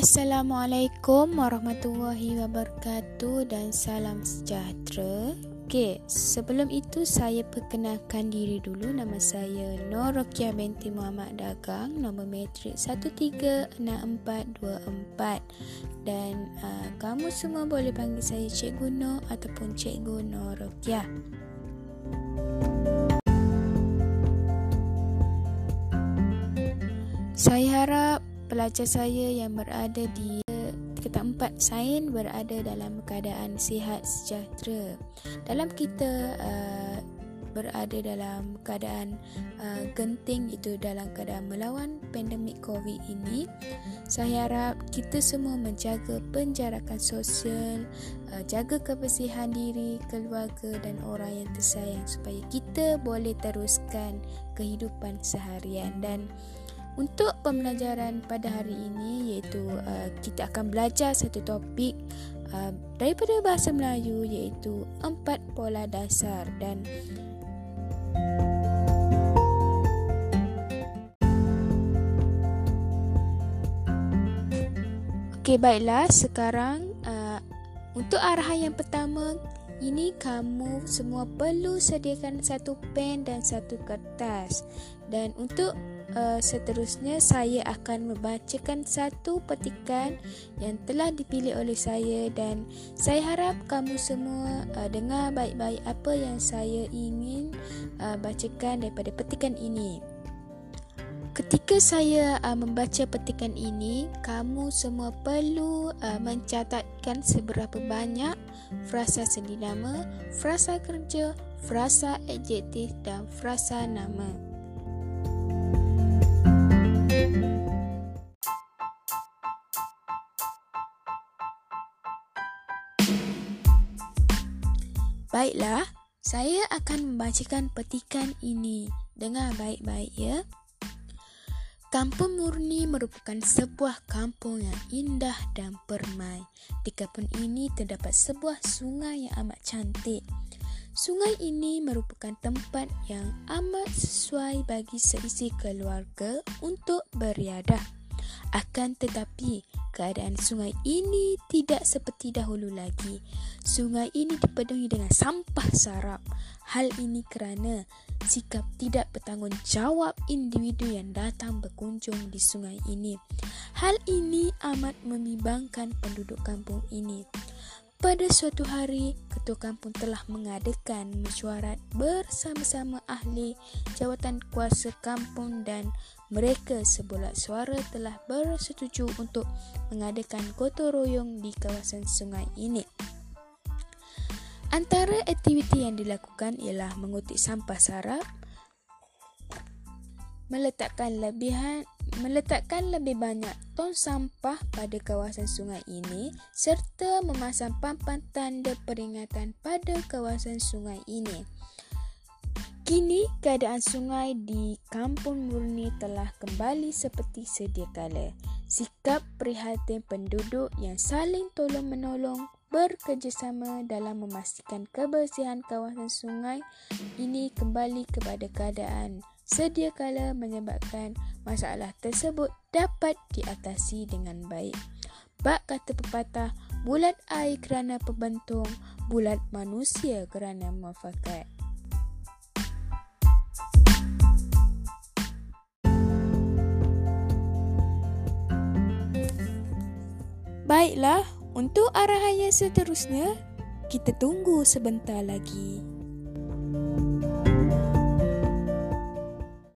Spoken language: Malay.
Assalamualaikum warahmatullahi wabarakatuh dan salam sejahtera. Okey, sebelum itu saya perkenalkan diri dulu. Nama saya Nur Rokia binti Muhammad Dagang, nombor matrik 136424. Dan uh, kamu semua boleh panggil saya Cikgu Nur ataupun Cikgu Nur Rokia. Saya harap pelajar saya yang berada di ketempat sains berada dalam keadaan sihat sejahtera. Dalam kita uh, berada dalam keadaan uh, genting itu dalam keadaan melawan pandemik COVID ini, saya harap kita semua menjaga penjarakan sosial, uh, jaga kebersihan diri, keluarga dan orang yang tersayang supaya kita boleh teruskan kehidupan seharian dan untuk pembelajaran pada hari ini iaitu uh, kita akan belajar satu topik uh, daripada bahasa Melayu iaitu empat pola dasar dan Okey baiklah. Sekarang uh, untuk arahan yang pertama ini kamu semua perlu sediakan satu pen dan satu kertas. Dan untuk uh, seterusnya saya akan membacakan satu petikan yang telah dipilih oleh saya dan saya harap kamu semua uh, dengar baik-baik apa yang saya ingin uh, bacakan daripada petikan ini. Ketika saya uh, membaca petikan ini, kamu semua perlu uh, mencatatkan seberapa banyak frasa sendi nama, frasa kerja, frasa adjektif dan frasa nama. Baiklah, saya akan membacakan petikan ini. Dengar baik-baik ya. Kampung Murni merupakan sebuah kampung yang indah dan permai. Di kampung ini terdapat sebuah sungai yang amat cantik. Sungai ini merupakan tempat yang amat sesuai bagi seisi keluarga untuk beriadah. Akan tetapi, keadaan sungai ini tidak seperti dahulu lagi. Sungai ini dipenuhi dengan sampah sarap. Hal ini kerana sikap tidak bertanggungjawab individu yang datang berkunjung di sungai ini. Hal ini amat membimbangkan penduduk kampung ini. Pada suatu hari, ketua kampung telah mengadakan mesyuarat bersama-sama ahli jawatan kuasa kampung dan mereka sebulat suara telah bersetuju untuk mengadakan gotong royong di kawasan sungai ini. Antara aktiviti yang dilakukan ialah mengutip sampah sarap, meletakkan lebihan meletakkan lebih banyak ton sampah pada kawasan sungai ini serta memasang papan tanda peringatan pada kawasan sungai ini. Kini keadaan sungai di Kampung Murni telah kembali seperti sedia kala. Sikap prihatin penduduk yang saling tolong-menolong bekerjasama dalam memastikan kebersihan kawasan sungai ini kembali kepada keadaan sedia kala menyebabkan masalah tersebut dapat diatasi dengan baik. Bak kata pepatah, bulat air kerana pembentung, bulat manusia kerana muafakat. Baiklah, untuk arahan yang seterusnya, kita tunggu sebentar lagi.